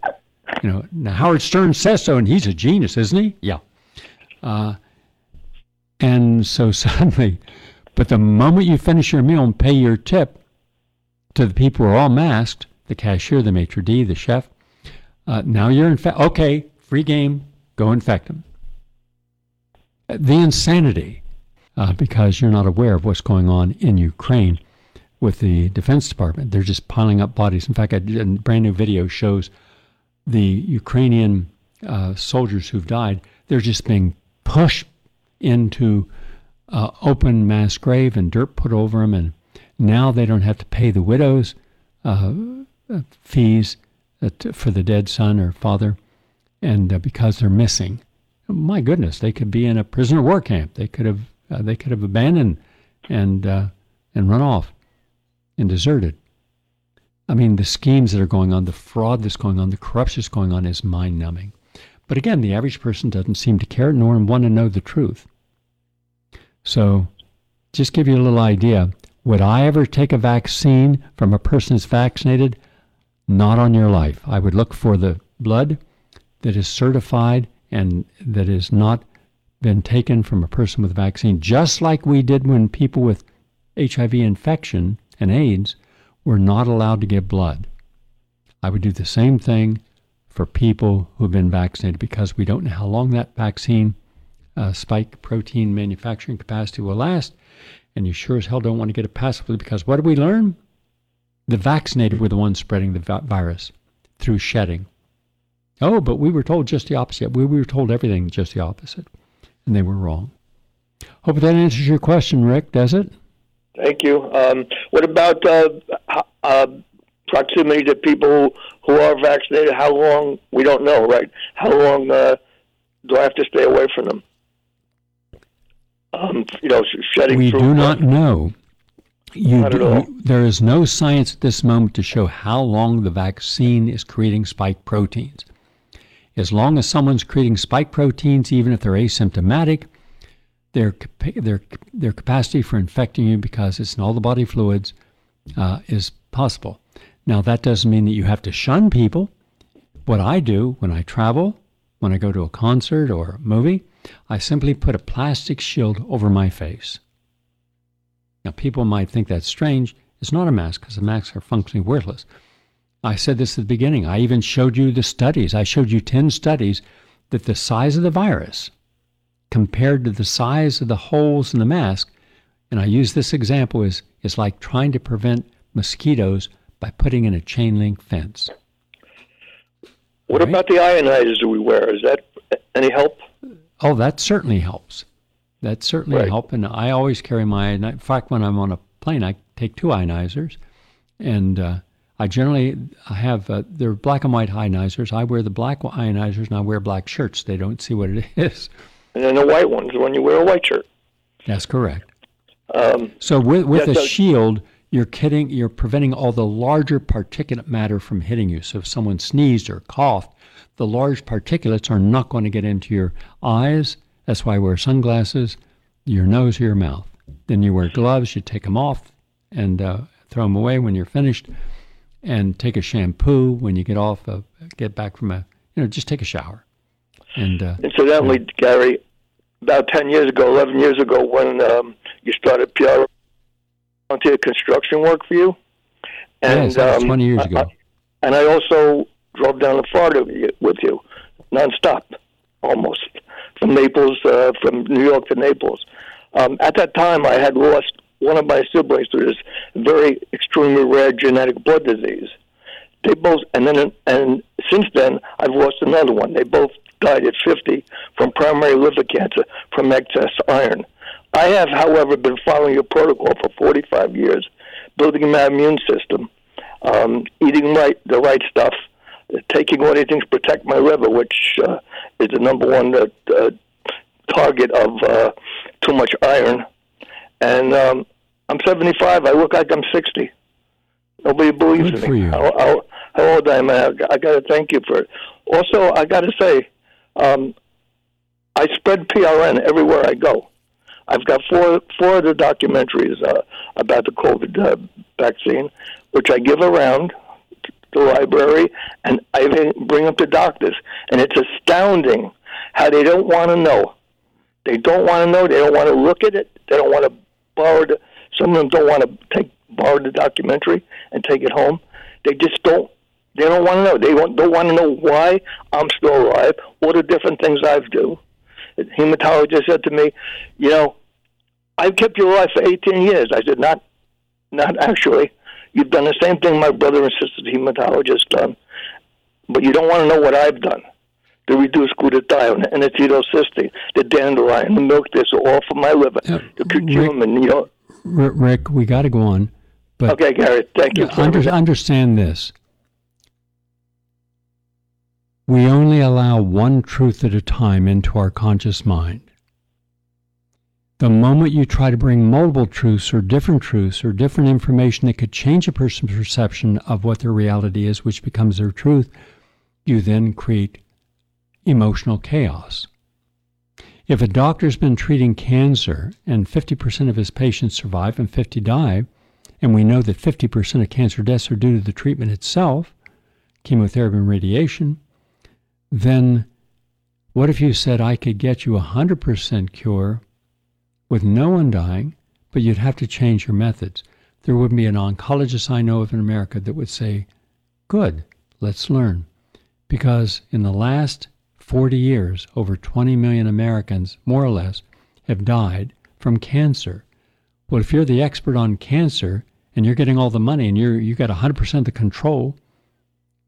You know. Now Howard Stern says so, and he's a genius, isn't he? Yeah. Uh, and so suddenly, but the moment you finish your meal and pay your tip to the people who are all masked, the cashier, the maitre d', the chef, uh, now you're infect. Okay, free game. Go infect them the insanity, uh, because you're not aware of what's going on in Ukraine with the Defense Department. They're just piling up bodies. In fact, a, brand new video shows the Ukrainian uh, soldiers who've died. They're just being pushed into uh, open mass grave and dirt put over them, and now they don't have to pay the widows uh, uh fees uh, for the dead son or father, and because they're missing my goodness, they could be in a prisoner war camp. They could have uh, they could have abandoned and uh, and run off and deserted. I mean, the schemes that are going on, the fraud that's going on, the corruption that's going on is mind numbing. But again, the average person doesn't seem to care nor want to know the truth. So, just give you a little idea. Would I ever take a vaccine from a person who's vaccinated? Not on your life. I would look for the blood that is certified and that has not been taken from a person with a vaccine, just like we did when people with HIV infection and AIDS were not allowed to give blood. I would do the same thing for people who have been vaccinated because we don't know how long that vaccine uh, spike protein manufacturing capacity will last. And you sure as hell don't want to get it passively because what did we learn? The vaccinated were the ones spreading the virus through shedding. Oh, but we were told just the opposite. We were told everything just the opposite, and they were wrong. Hope that answers your question, Rick. Does it? Thank you. Um, what about uh, uh, proximity to people who are vaccinated? How long? We don't know, right? How long uh, do I have to stay away from them? Um, you know, shedding. We do not know. You do, there is no science at this moment to show how long the vaccine is creating spike proteins. As long as someone's creating spike proteins, even if they're asymptomatic, their, their, their capacity for infecting you because it's in all the body fluids uh, is possible. Now, that doesn't mean that you have to shun people. What I do when I travel, when I go to a concert or a movie, I simply put a plastic shield over my face. Now, people might think that's strange. It's not a mask because the masks are functionally worthless. I said this at the beginning. I even showed you the studies. I showed you 10 studies that the size of the virus compared to the size of the holes in the mask, and I use this example is is like trying to prevent mosquitoes by putting in a chain link fence. What right? about the ionizers we wear? Is that any help? Oh, that certainly helps. That certainly right. helps. And I always carry my. In fact, when I'm on a plane, I take two ionizers, and uh, I generally have uh, they're black and white ionizers. I wear the black ionizers and I wear black shirts. They don't see what it is. And then the white ones when you wear a white shirt. That's correct. Um, so with with a shield, you're kidding. You're preventing all the larger particulate matter from hitting you. So if someone sneezed or coughed, the large particulates are not going to get into your eyes. That's why I wear sunglasses, your nose, or your mouth. Then you wear gloves. You take them off and uh, throw them away when you're finished and take a shampoo when you get off, of, get back from a, you know, just take a shower. And uh, incidentally, Gary, about ten years ago, eleven years ago, when um, you started PR, volunteer construction work for you, and yes, um, twenty years ago. I, and I also drove down to Florida with you, nonstop, almost from Naples, uh, from New York to Naples. Um, at that time, I had lost one of my siblings to this very extremely rare genetic blood disease. They both, and then, and since then, I've lost another one. They both died at 50 from primary liver cancer from excess iron. I have, however, been following your protocol for 45 years, building my immune system, um, eating right the right stuff, taking all these things to protect my liver, which uh, is the number one uh, uh, target of uh, too much iron and um, I'm 75. I look like I'm 60. Nobody believes Good me. How, how, how old I am. I, I got to thank you for it. Also, I got to say, um, I spread PRN everywhere I go. I've got four four of the documentaries uh, about the COVID uh, vaccine, which I give around the library, and I bring them to doctors. And it's astounding how they don't want to know. They don't want to know. They don't want to look at it. They don't want to borrow the. Some of them don't want to take borrow the documentary and take it home. They just don't. They don't want to know. They don't want to know why I'm still alive. What are different things I've do. The hematologist said to me, "You know, I've kept you alive for 18 years." I said, "Not, not actually. You've done the same thing my brother and sister hematologist done, but you don't want to know what I've done." The reduced glutathione, and acetylcysteine, the dandelion, the milk thistle, all for my liver, uh, the curcumin, you know. Rick, we got to go on. But okay, Gary, thank you. Under, understand this. We only allow one truth at a time into our conscious mind. The moment you try to bring multiple truths or different truths or different information that could change a person's perception of what their reality is, which becomes their truth, you then create emotional chaos. If a doctor's been treating cancer and 50% of his patients survive and 50 die, and we know that 50% of cancer deaths are due to the treatment itself, chemotherapy and radiation, then what if you said I could get you a 100% cure with no one dying, but you'd have to change your methods? There wouldn't be an oncologist I know of in America that would say, Good, let's learn. Because in the last 40 years, over 20 million Americans, more or less, have died from cancer. Well, if you're the expert on cancer and you're getting all the money and you're you got 100% of the control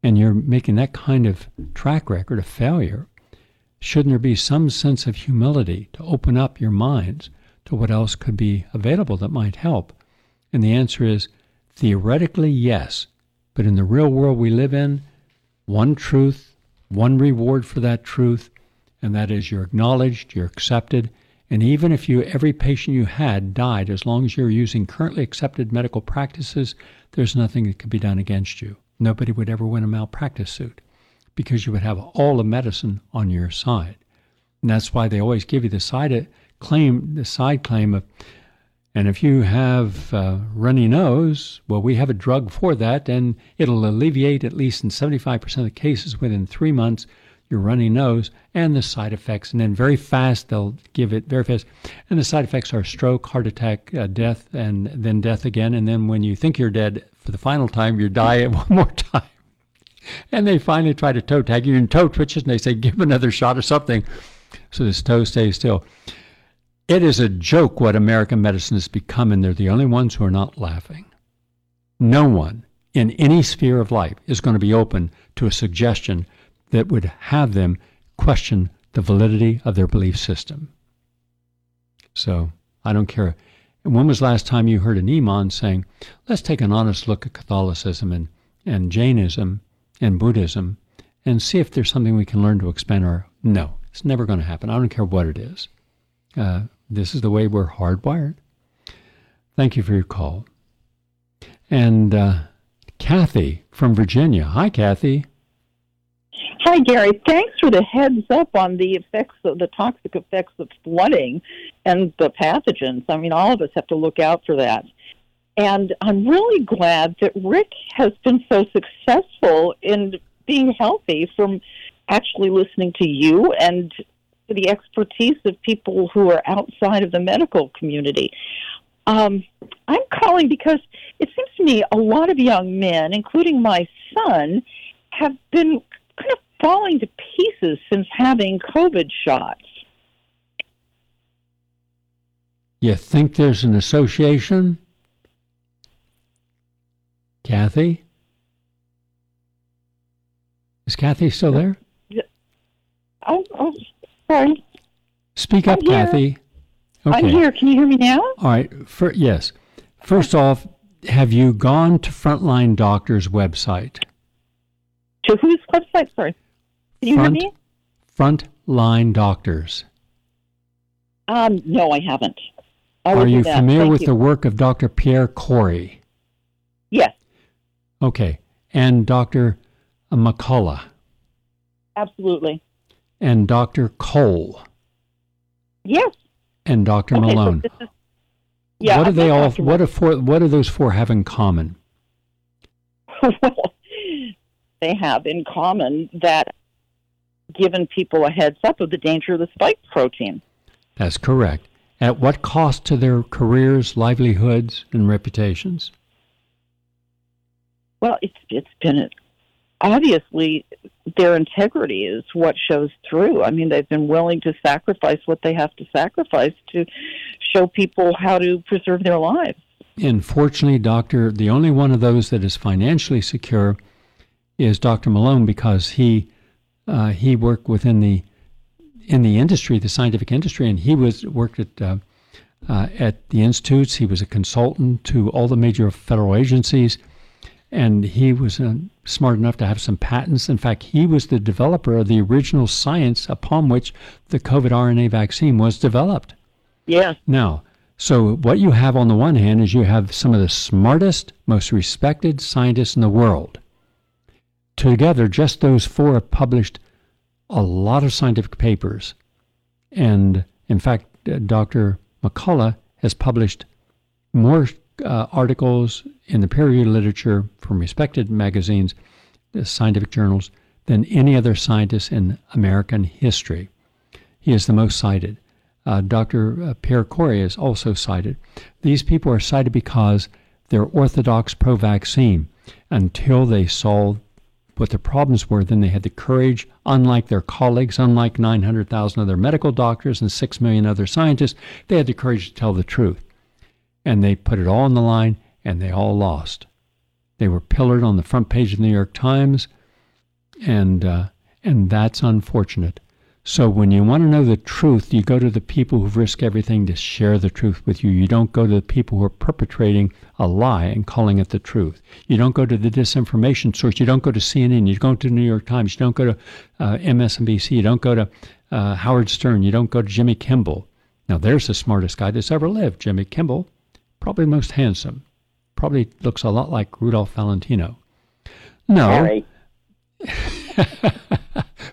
and you're making that kind of track record of failure, shouldn't there be some sense of humility to open up your minds to what else could be available that might help? And the answer is theoretically yes, but in the real world we live in, one truth one reward for that truth, and that is you're acknowledged, you're accepted, and even if you every patient you had died, as long as you're using currently accepted medical practices, there's nothing that could be done against you. Nobody would ever win a malpractice suit because you would have all the medicine on your side. And that's why they always give you the side claim, the side claim of and if you have runny nose, well, we have a drug for that, and it'll alleviate, at least in 75% of the cases, within three months, your runny nose and the side effects. And then very fast, they'll give it very fast. And the side effects are stroke, heart attack, uh, death, and then death again. And then when you think you're dead for the final time, you die one more time. And they finally try to toe tag you in toe twitches, and they say, give another shot or something so this toe stays still. It is a joke what American medicine has become, and they're the only ones who are not laughing. No one in any sphere of life is going to be open to a suggestion that would have them question the validity of their belief system. So I don't care. When was last time you heard an imam saying, let's take an honest look at Catholicism and, and Jainism and Buddhism and see if there's something we can learn to expand our. No, it's never going to happen. I don't care what it is. Uh, this is the way we're hardwired. Thank you for your call. And uh, Kathy from Virginia. Hi, Kathy. Hi, Gary. Thanks for the heads up on the effects of the toxic effects of flooding and the pathogens. I mean, all of us have to look out for that. And I'm really glad that Rick has been so successful in being healthy from actually listening to you and to the expertise of people who are outside of the medical community. Um, I'm calling because it seems to me a lot of young men, including my son, have been kind of falling to pieces since having COVID shots. You think there's an association? Kathy? Is Kathy still there? Oh, oh Sorry. Speak up, Kathy. Okay. I'm here. Can you hear me now? All right. For, yes. First off, have you gone to Frontline Doctor's website? To whose website? Sorry. Can you Front, hear me? Frontline Doctors. Um, no, I haven't. I Are you familiar Thank with you. the work of Dr. Pierre Kory? Yes. Okay. and Dr. McCullough Absolutely. And Dr. Cole Yes. and Dr. Okay, so Malone. this is- yeah. what do I've they all? Dr. What do four? What do those four have in common? well, they have in common that given people a heads up of the danger of the spike protein. That's correct. At what cost to their careers, livelihoods, and reputations? Well, it's it's been obviously their integrity is what shows through. I mean, they've been willing to sacrifice what they have to sacrifice to show people how to preserve their lives. And fortunately, Doctor, the only one of those that is financially secure is Dr. Malone because he uh, he worked within the in the industry, the scientific industry, and he was worked at uh, uh, at the institutes. He was a consultant to all the major federal agencies, and he was uh, smart enough to have some patents. In fact, he was the developer of the original science upon which the COVID RNA vaccine was developed. Yeah. Now, so what you have on the one hand is you have some of the smartest, most respected scientists in the world. Together, just those four have published a lot of scientific papers. And in fact, uh, Dr. McCullough has published more uh, articles in the peer reviewed literature from respected magazines, scientific journals, than any other scientist in American history. He is the most cited. Uh, Dr. uh, Pierre Kory is also cited. These people are cited because they're orthodox pro vaccine. Until they saw what the problems were, then they had the courage, unlike their colleagues, unlike 900,000 other medical doctors and 6 million other scientists, they had the courage to tell the truth. And they put it all on the line, and they all lost. They were pillared on the front page of the New York Times, and, uh, and that's unfortunate. So when you want to know the truth, you go to the people who've risked everything to share the truth with you. You don't go to the people who are perpetrating a lie and calling it the truth. You don't go to the disinformation source. You don't go to CNN. You don't go to the New York Times. You don't go to uh, MSNBC. You don't go to uh, Howard Stern. You don't go to Jimmy Kimmel. Now there's the smartest guy that's ever lived, Jimmy Kimmel. Probably most handsome. Probably looks a lot like Rudolph Valentino. No,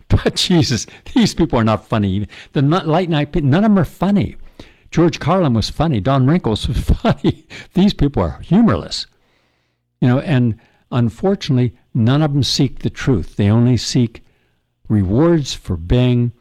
but Jesus, these people are not funny. The late night, none of them are funny. George Carlin was funny. Don Rickles was funny. These people are humorless. You know, and unfortunately, none of them seek the truth. They only seek rewards for being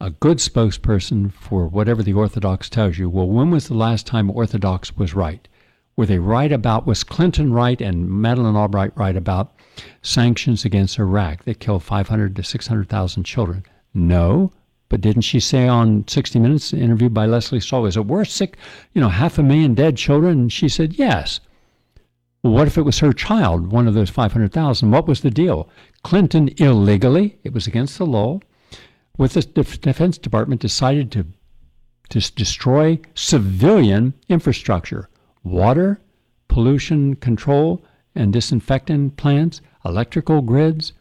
a good spokesperson for whatever the Orthodox tells you. Well, when was the last time Orthodox was right? Were they right about, was Clinton right and Madeleine Albright right about sanctions against Iraq that killed 500 to 600,000 children? No. But didn't she say on 60 Minutes, interviewed by Lesley Stahl, is it worth sick, you know, half a million dead children? And she said, yes. Well, what if it was her child, one of those 500,000? What was the deal? Clinton illegally, it was against the law, with the Def- Defense Department decided to, to destroy civilian infrastructure, water, pollution control and disinfectant plants, electrical grids,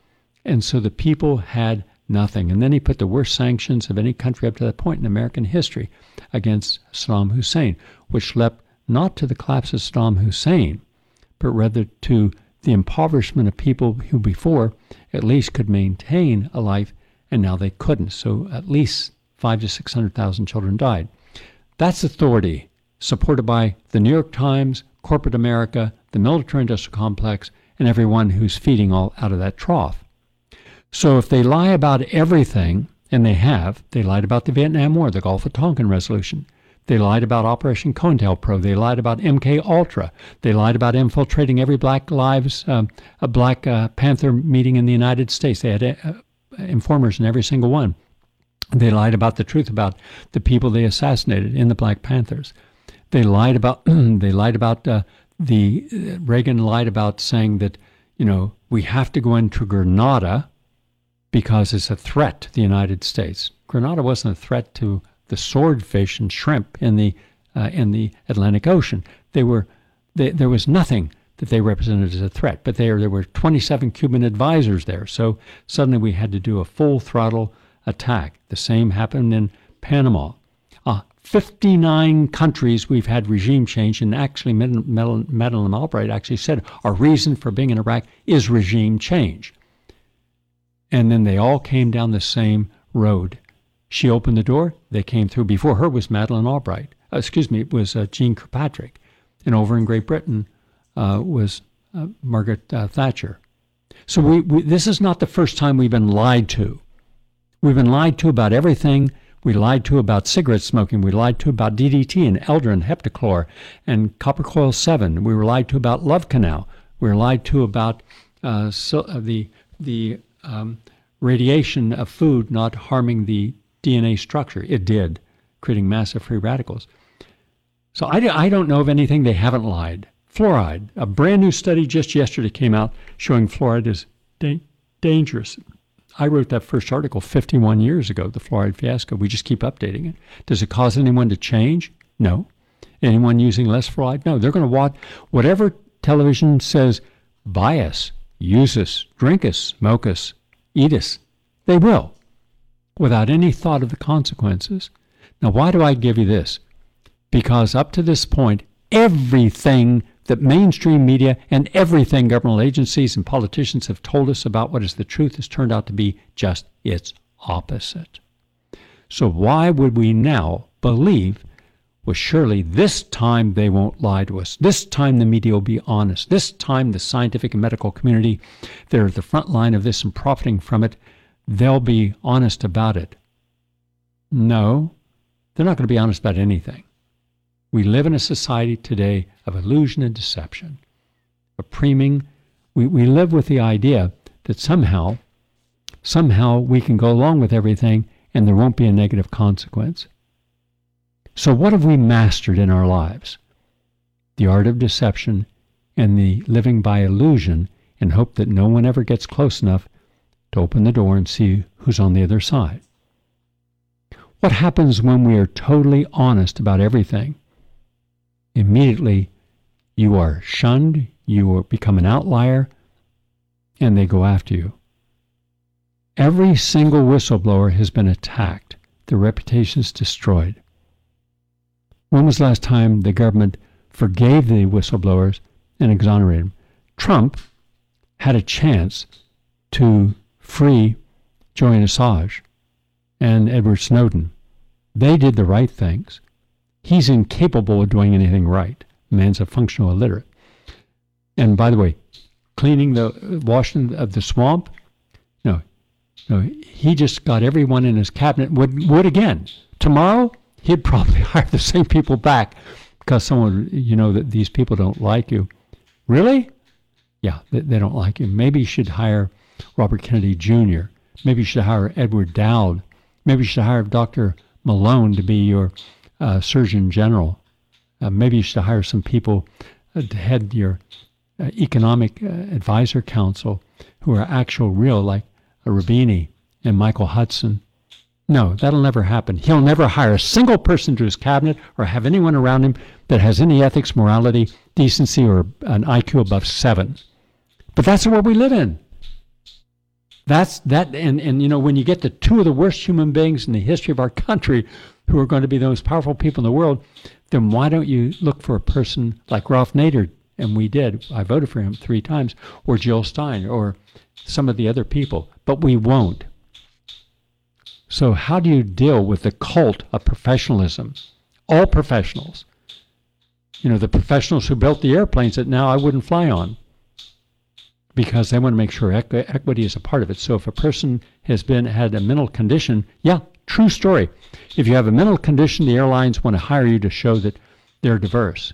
and so the people had nothing. And then he put the worst sanctions of any country up to that point in American history against Saddam Hussein, which led not to the collapse of Saddam Hussein, but rather to the impoverishment of people who before at least could maintain a life, and now they couldn't. So at least five to six hundred thousand children died. That's authority, supported by the New York Times, corporate America, the military industrial complex, and everyone who's feeding all out of that trough. So if they lie about everything, and they have, they lied about the Vietnam War, the Gulf of Tonkin resolution. They lied about Operation COINTELPRO. They lied about MK Ultra. They lied about infiltrating every Black Lives, um, a Black uh, Panther meeting in the United States. They had uh, informers in every single one. They lied about the truth about the people they assassinated in the Black Panthers. They lied about they lied about uh, the uh, Reagan lied about saying that you know we have to go into Grenada because it's a threat to the United States. Grenada wasn't a threat to the swordfish and shrimp in the uh, in the Atlantic Ocean. They were they, there was nothing that they represented as a threat, but there there were 27 Cuban advisors there. So suddenly we had to do a full throttle attack. The same happened in Panama. Uh, 59 countries we've had regime change, and actually Madeleine Albright actually said our reason for being in Iraq is regime change. And then they all came down the same road. She opened the door, they came through. Before her was Madeleine Albright. Uh, excuse me, it was uh, Jeane Kirkpatrick. And over in Great Britain was uh, Margaret uh, Thatcher. So we, we, this is not the first time we've been lied to. We've been lied to about everything we lied to about cigarette smoking. We lied to about DDT and Eldrin, heptachlor, and copper coil 7. We were lied to about love canal. We were lied to about uh, so, uh, the, the um, radiation of food not harming the DNA structure. It did, creating massive free radicals. So I, I don't know of anything they haven't lied. Fluoride, a brand new study just yesterday came out showing fluoride is da- dangerous. I wrote that first article 51 years ago, the fluoride fiasco. We just keep updating it. Does it cause anyone to change? No. Anyone using less fluoride? No. They're going to watch whatever television says, buy us, use us, drink us, smoke us, eat us. They will, without any thought of the consequences. Now, why do I give you this? Because up to this point, everything that mainstream media and everything governmental agencies and politicians have told us about what is the truth has turned out to be just its opposite. So, why would we now believe, well, surely this time they won't lie to us? This time the media will be honest. This time the scientific and medical community, they're at the front line of this and profiting from it, they'll be honest about it. No, they're not going to be honest about anything. We live in a society today of illusion and deception, of priming. We, we live with the idea that somehow, somehow we can go along with everything and there won't be a negative consequence. So, what have we mastered in our lives? The art of deception and the living by illusion in hope that no one ever gets close enough to open the door and see who's on the other side. What happens when we are totally honest about everything immediately you are shunned, you become an outlier, and they go after you. Every single whistleblower has been attacked, their reputations destroyed. When was the last time the government forgave the whistleblowers and exonerated them? Trump had a chance to free Julian Assange and Edward Snowden. They did the right things. He's incapable of doing anything right. Man's a functional illiterate. And by the way, cleaning the washing of the swamp, no, no, he just got everyone in his cabinet would would again. Tomorrow he'd probably hire the same people back because someone you know that these people don't like you. Really? Yeah, they, they don't like you. Maybe you should hire Robert Kennedy Jr. Maybe you should hire Edward Dowd. Maybe you should hire Dr. Malone to be your uh, Surgeon General. Uh, maybe you should hire some people uh, to head your uh, Economic uh, Advisor Council who are actual real, like Roubini and Michael Hudson. No, that'll never happen. He'll never hire a single person to his cabinet or have anyone around him that has any ethics, morality, decency, or an IQ above seven. But that's what we live in. That's that, and, and you know, when you get the two of the worst human beings in the history of our country who are going to be the most powerful people in the world, then why don't you look for a person like Ralph Nader? And we did. I voted for him three times, or Jill Stein, or some of the other people, but we won't. So, how do you deal with the cult of professionalism? All professionals. You know, the professionals who built the airplanes that now I wouldn't fly on because they want to make sure equ- equity is a part of it. So, if a person has been had a mental condition, yeah, True story. If you have a mental condition, the airlines want to hire you to show that they're diverse.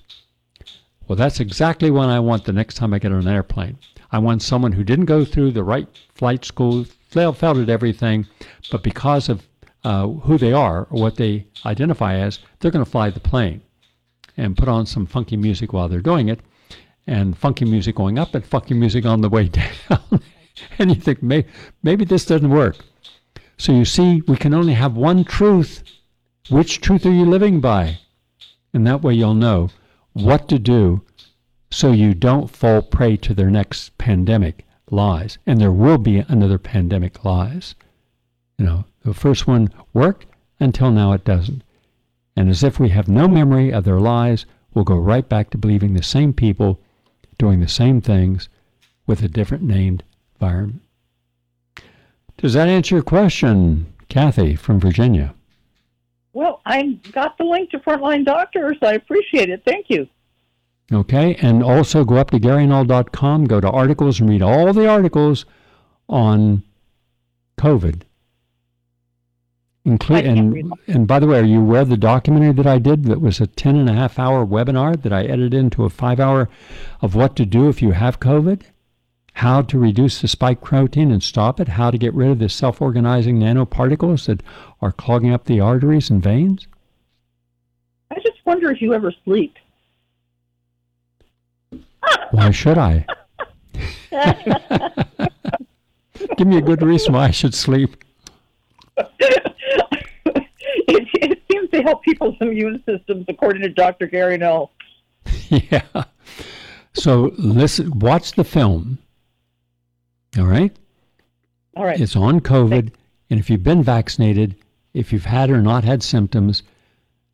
Well, that's exactly what I want the next time I get on an airplane. I want someone who didn't go through the right flight school, failed at everything, but because of uh, who they are or what they identify as, they're going to fly the plane and put on some funky music while they're doing it, and funky music going up and funky music on the way down. and you think, maybe, maybe this doesn't work. So you see, we can only have one truth. Which truth are you living by? And that way you'll know what to do so you don't fall prey to their next pandemic lies. And there will be another pandemic lies. You know, the first one worked until now it doesn't. And as if we have no memory of their lies, we'll go right back to believing the same people doing the same things with a different named environment. Does that answer your question, Kathy from Virginia? Well, I got the link to Frontline Doctors. I appreciate it. Thank you. Okay, and also go up to GaryNull.com, go to articles, and read all the articles on COVID. Include, and, and by the way, are you aware of the documentary that I did that was a 10 and a half hour webinar that I edited into a five hour of what to do if you have COVID? How to reduce the spike protein and stop it? How to get rid of the self organizing nanoparticles that are clogging up the arteries and veins? I just wonder if you ever sleep. Why should I? Give me a good reason why I should sleep. it, it seems to help people's immune systems, according to Dr. Gary Null. yeah. So listen, watch the film. All right. All right. It's on COVID, and if you've been vaccinated, if you've had or not had symptoms,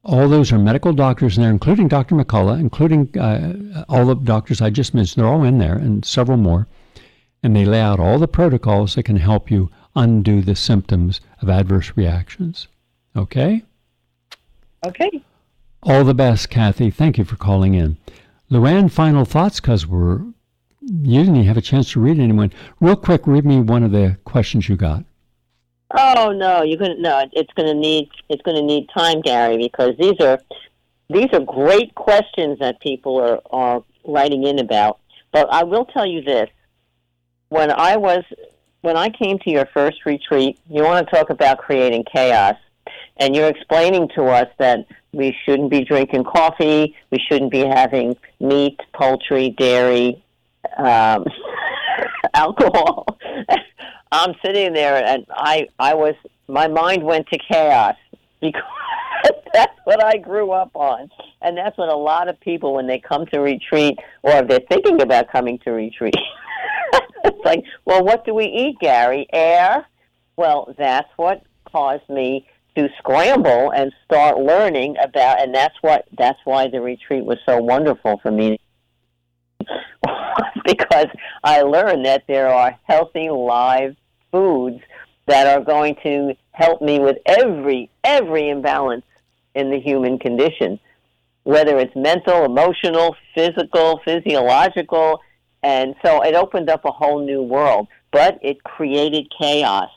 all those are medical doctors in there, including Dr. McCullough, including uh, all the doctors I just mentioned. They're all in there, and several more. And they lay out all the protocols that can help you undo the symptoms of adverse reactions. Okay? Okay. All the best, Kathy. Thank you for calling in. Luann, final thoughts because we're you didn't even have a chance to read anyone. Real quick, read me one of the questions you got. Oh no, you're gonna no. It's gonna need it's gonna need time, Gary, because these are these are great questions that people are are writing in about. But I will tell you this: when I was when I came to your first retreat, you want to talk about creating chaos, and you're explaining to us that we shouldn't be drinking coffee, we shouldn't be having meat, poultry, dairy, um, alcohol. I'm sitting there, and I I was my mind went to chaos because that's what I grew up on, and that's what a lot of people when they come to retreat or if they're thinking about coming to retreat. it's like, well, what do we eat, Gary? Air. Well, that's what caused me to scramble and start learning about, and that's what that's why the retreat was so wonderful for me because I learned that there are healthy live foods that are going to help me with every every imbalance in the human condition, whether it's mental, emotional, physical, physiological, and so it opened up a whole new world. But it created chaos.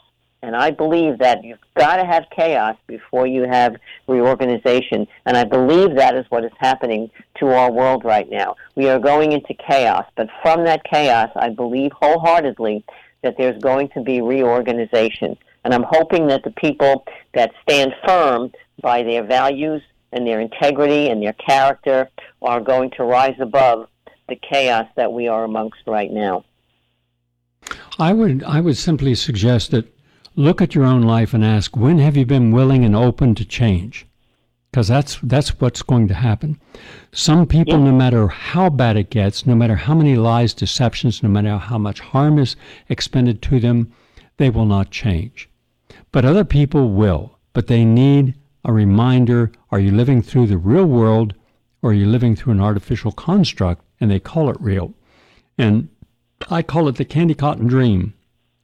And I believe that you've got to have chaos before you have reorganization. And I believe that is what is happening to our world right now. We are going into chaos. But from that chaos, I believe wholeheartedly that there's going to be reorganization. And I'm hoping that the people that stand firm by their values and their integrity and their character are going to rise above the chaos that we are amongst right now. I would I would simply suggest that look at your own life and ask when have you been willing and open to change? Because that's that's what's going to happen. Some people, yeah. no matter how bad it gets, no matter how many lies, deceptions, no matter how much harm is expended to them, they will not change. But other people will. But they need a reminder: Are you living through the real world, or are you living through an artificial construct? And they call it real. And I call it the candy cotton dream.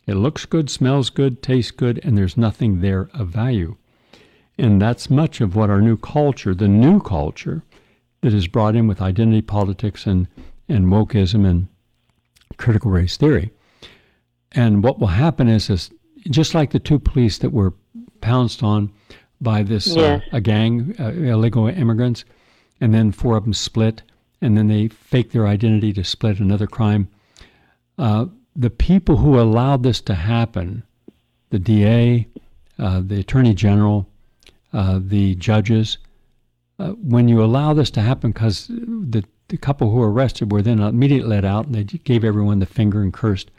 It looks good, smells good, tastes good, and there's nothing there of value. And that's much of what our new culture, the new culture that is brought in with identity politics and, and wokeism and critical race theory. And what will happen is, is just like the two police that were pounced on by this yeah. uh, a gang, uh, illegal immigrants, and then four of them split, and then they fake their identity to split another crime. Uh, the people who allowed this to happen, the DA, uh, the Attorney General, uh, the judges, uh, when you allow this to happen, because the, the couple who were arrested were then immediately let out and they gave everyone the finger and cursed.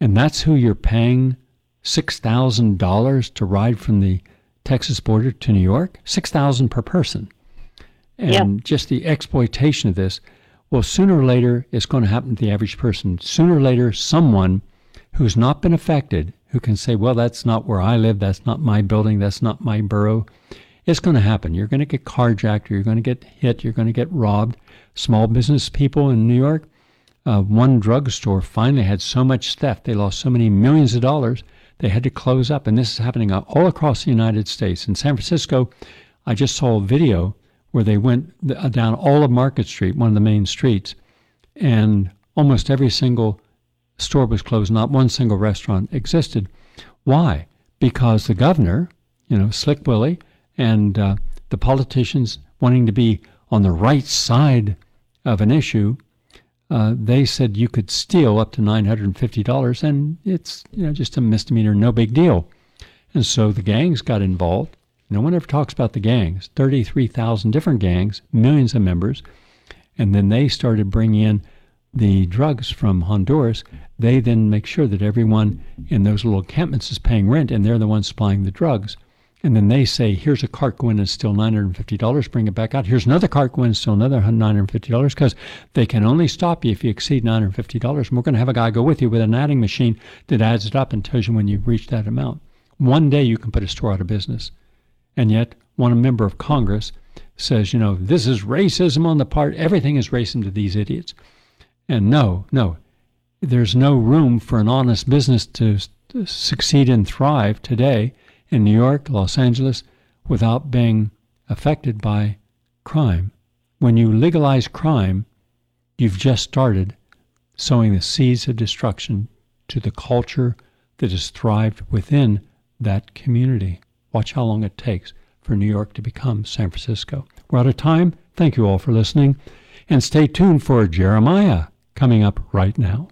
And that's who you're paying $6,000 to ride from the Texas border to New York? 6000 per person. And yep. just the exploitation of this. Well, sooner or later, it's going to happen to the average person. Sooner or later, someone who's not been affected, who can say, well, that's not where I live, that's not my building, that's not my borough, It's going to happen. You're going to get carjacked, or you're going to get hit, you're going to get robbed. Small business people in New York, uh, one drugstore finally had so much theft, they lost so many millions of dollars, they had to close up. And this is happening all across the United States. In San Francisco, I just saw a video where they went uh, down all of Market Street, one of the main streets, and almost every single store was closed. Not one single restaurant existed. Why? Because the governor, you know, Slick Willie, and uh, the politicians wanting to be on the right side of an issue, uh, they said you could steal up to $950 and it's you know just a misdemeanor, no big deal. And so the gangs got involved. No one ever talks about the gangs. 33,000 different gangs, millions of members. And then they started bringing in the drugs from Honduras. They then make sure that everyone in those little encampments is paying rent and they're the ones supplying the drugs. And then they say, here's a cart going and still $950, bring it back out. Here's another cart going and still another $950 because they can only stop you if you exceed $950. And we're going to have a guy go with you with an adding machine that adds it up and tells you when you've reached that amount. One day you can put a store out of business. And yet, one member of Congress says, you know, this is racism on the part, everything is racism to these idiots. And no, no, there's no room for an honest business to, succeed and thrive today in New York, Los Angeles, without being affected by crime. When you legalize crime, you've just started sowing the seeds of destruction to the culture that has thrived within that community. Watch how long it takes for New York to become San Francisco. We're out of time. Thank you all for listening. And stay tuned for Jeremiah coming up right now.